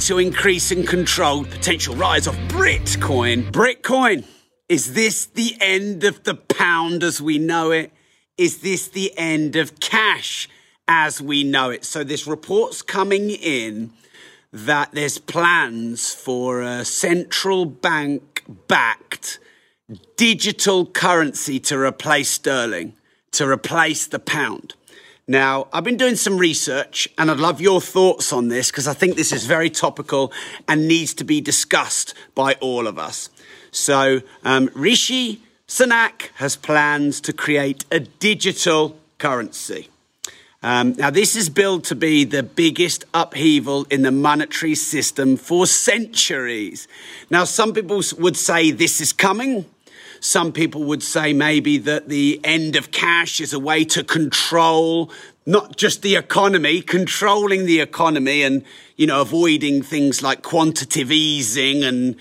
to increase and control potential rise of Britcoin. Britcoin, is this the end of the pound as we know it? Is this the end of cash as we know it? So this report's coming in that there's plans for a central bank backed digital currency to replace sterling, to replace the pound. Now, I've been doing some research and I'd love your thoughts on this because I think this is very topical and needs to be discussed by all of us. So, um, Rishi Sunak has plans to create a digital currency. Um, now, this is billed to be the biggest upheaval in the monetary system for centuries. Now, some people would say this is coming. Some people would say maybe that the end of cash is a way to control not just the economy, controlling the economy and, you know, avoiding things like quantitative easing and,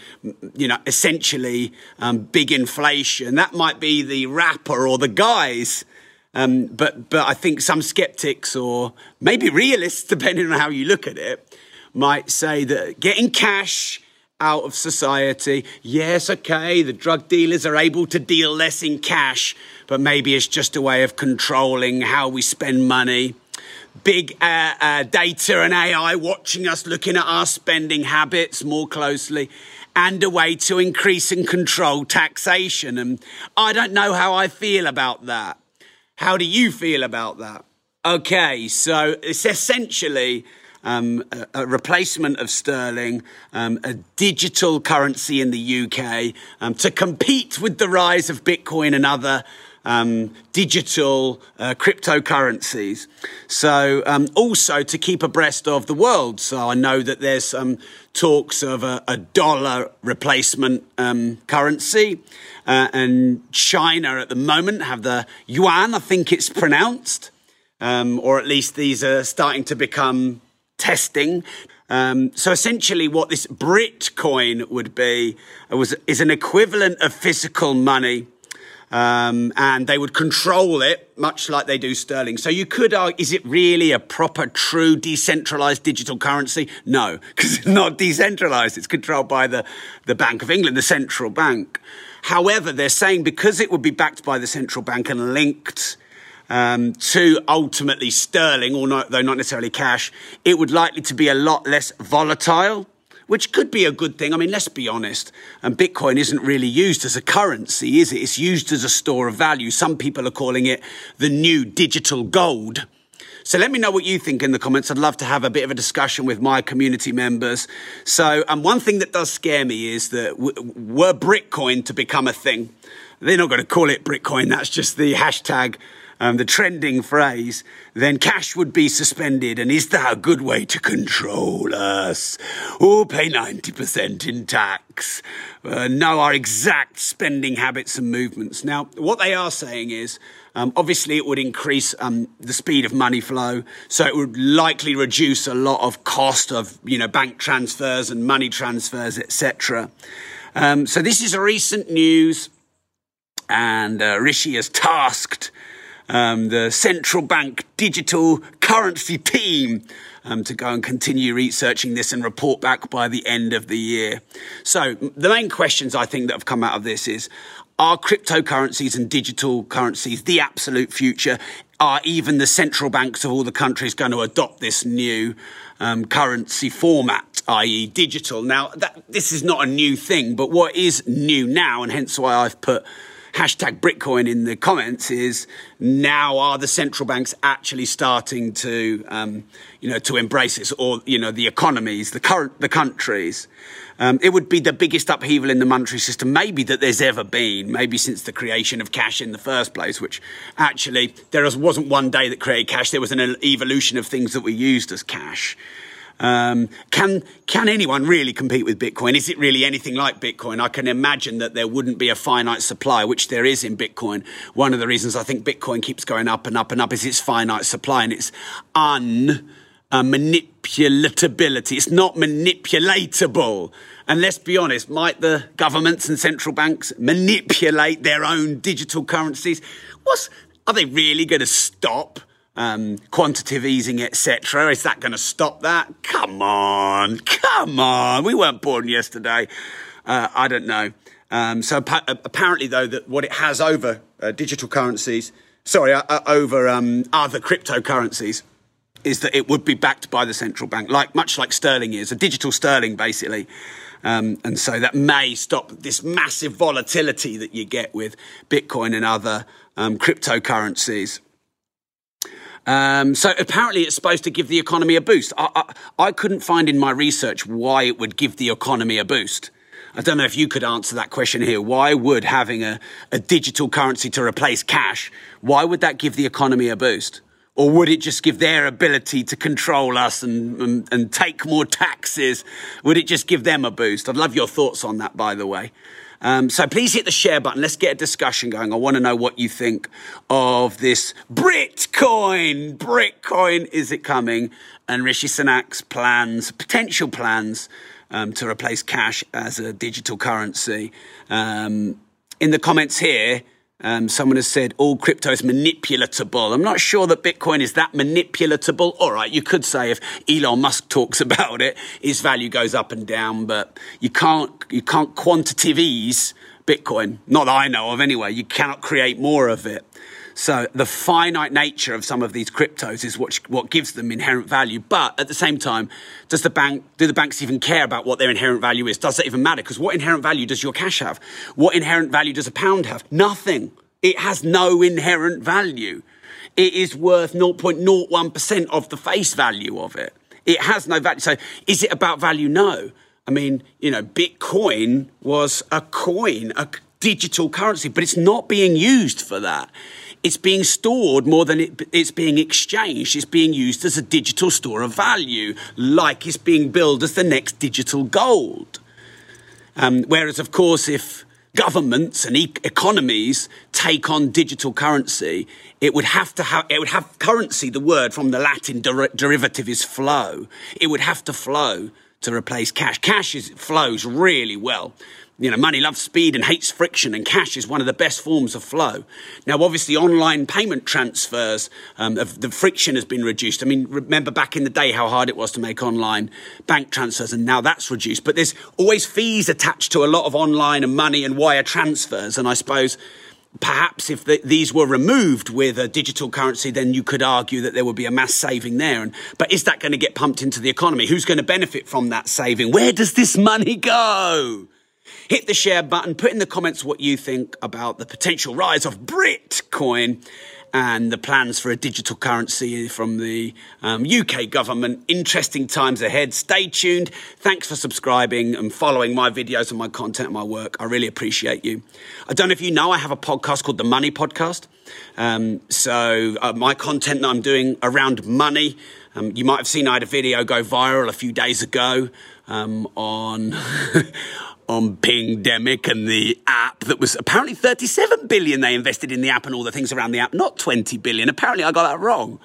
you know, essentially um, big inflation. That might be the wrapper or the guise. Um, but, but I think some skeptics or maybe realists, depending on how you look at it, might say that getting cash out of society. Yes, okay, the drug dealers are able to deal less in cash, but maybe it's just a way of controlling how we spend money. Big uh, uh, data and AI watching us, looking at our spending habits more closely, and a way to increase and control taxation. And I don't know how I feel about that. How do you feel about that? Okay, so it's essentially um, a, replacement of sterling, um, a digital currency in the UK um, to compete with the rise of Bitcoin and other um, digital uh, cryptocurrencies. So, um, also to keep abreast of the world. So, I know that there's some talks of a, a dollar replacement um, currency. Uh, and China at the moment have the yuan, I think it's pronounced. Um, or at least these are starting to become testing. Um, so essentially, what this Britcoin would be was is an equivalent of physical money. Um, and they would control it much like they do sterling. So you could argue, is it really a proper, true, decentralized digital currency? No, because it's not decentralized. It's controlled by the, the Bank of England, the central bank. However, they're saying because it would be backed by the central bank and linked um, to ultimately sterling, although not necessarily cash, it would likely to be a lot less volatile, which could be a good thing. I mean, let's be honest. And Bitcoin isn't really used as a currency, is it? It's used as a store of value. Some people are calling it the new digital gold. So let me know what you think in the comments. I'd love to have a bit of a discussion with my community members. So, and one thing that does scare me is that w- were Britcoin to become a thing, they're not going to call it Britcoin. That's just the hashtag um, the trending phrase, then cash would be suspended. And is that a good way to control us? Or pay 90% in tax? Uh, know our exact spending habits and movements. Now, what they are saying is, um, obviously, it would increase um, the speed of money flow, so it would likely reduce a lot of cost of you know bank transfers and money transfers, etc. Um, so this is recent news, and uh, Rishi has tasked um, the central bank digital currency team um, to go and continue researching this and report back by the end of the year. So the main questions I think that have come out of this is, are cryptocurrencies and digital currencies the absolute future? Are even the central banks of all the countries going to adopt this new um, currency format, i.e., digital? Now, that, this is not a new thing, but what is new now, and hence why I've put hashtag Britcoin in the comments is now are the central banks actually starting to, um, you know, to embrace this, or you know, the economies, the current, the countries. Um, it would be the biggest upheaval in the monetary system, maybe that there's ever been, maybe since the creation of cash in the first place. Which actually there wasn't one day that created cash; there was an evolution of things that were used as cash. Um, can can anyone really compete with Bitcoin? Is it really anything like Bitcoin? I can imagine that there wouldn't be a finite supply, which there is in Bitcoin. One of the reasons I think Bitcoin keeps going up and up and up is its finite supply and its un uh. It's not manipulatable. And let's be honest, might the governments and central banks manipulate their own digital currencies? What's, are they really going to stop um, quantitative easing, etc. Is that going to stop that? Come on, come on. We weren't born yesterday. Uh, I don't know. Um, so apparently, though, that what it has over uh, digital currencies, sorry, uh, uh, over um, other cryptocurrencies, is that it would be backed by the central bank, like much like sterling is, a digital sterling, basically. Um, and so that may stop this massive volatility that you get with Bitcoin and other um, cryptocurrencies. Um, so apparently, it's supposed to give the economy a boost. I, I, I, couldn't find in my research why it would give the economy a boost. I don't know if you could answer that question here. Why would having a, a digital currency to replace cash, why would that give the economy a boost? Or would it just give their ability to control us and, and, and, take more taxes? Would it just give them a boost? I'd love your thoughts on that, by the way. Um, so please hit the share button. Let's get a discussion going. I want to know what you think of this Britcoin. Britcoin, is it coming? And Rishi Sunak's plans, potential plans um, to replace cash as a digital currency. Um, in the comments here, um, someone has said all crypto is manipulatable. I'm not sure that Bitcoin is that manipulatable. All right, you could say if Elon Musk talks about it, his value goes up and down, but you can't you can't quantitative ease Bitcoin. Not that I know of anyway. You cannot create more of it. So the finite nature of some of these cryptos is what, what gives them inherent value. But at the same time, does the bank, do the banks even care about what their inherent value is? Does that even matter? Because what inherent value does your cash have? What inherent value does a pound have? Nothing. It has no inherent value. It is worth 0.01% of the face value of it. It has no value. So is it about value? No. I mean, you know, Bitcoin was a coin, a digital currency, but it's not being used for that it's being stored more than it, it's being exchanged. It's being used as a digital store of value, like it's being billed as the next digital gold. Um, whereas, of course, if governments and e- economies take on digital currency, it would have to have it would have currency. The word from the Latin der- derivative is flow. It would have to flow to replace cash. Cash is, flows really well. You know, money loves speed and hates friction, and cash is one of the best forms of flow. Now, obviously, online payment transfers, um, the friction has been reduced. I mean, remember back in the day how hard it was to make online bank transfers, and now that's reduced. But there's always fees attached to a lot of online and money and wire transfers, and I suppose perhaps if the, these were removed with a digital currency, then you could argue that there would be a mass saving there. And, but is that going to get pumped into the economy? Who's going to benefit from that saving? Where does this money go? Hit the share button, put in the comments what you think about the potential rise of Britcoin and the plans for a digital currency from the um, UK government. Interesting times ahead. Stay tuned. Thanks for subscribing and following my videos and my content and my work. I really appreciate you. I don't know if you know, I have a podcast called The Money Podcast. Um, so, uh, my content that I'm doing around money, um, you might have seen I had a video go viral a few days ago um, on. on Pingdemic and the app that was apparently 37 billion they invested in the app and all the things around the app, not 20 billion. Apparently, I got that wrong.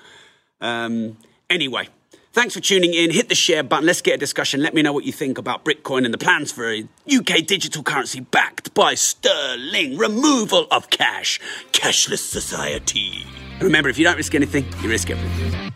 Um, anyway, thanks for tuning in. Hit the share button. Let's get a discussion. Let me know what you think about Britcoin and the plans for a UK digital currency backed by sterling. Removal of cash. Cashless society. Remember, if you don't risk anything, you risk everything.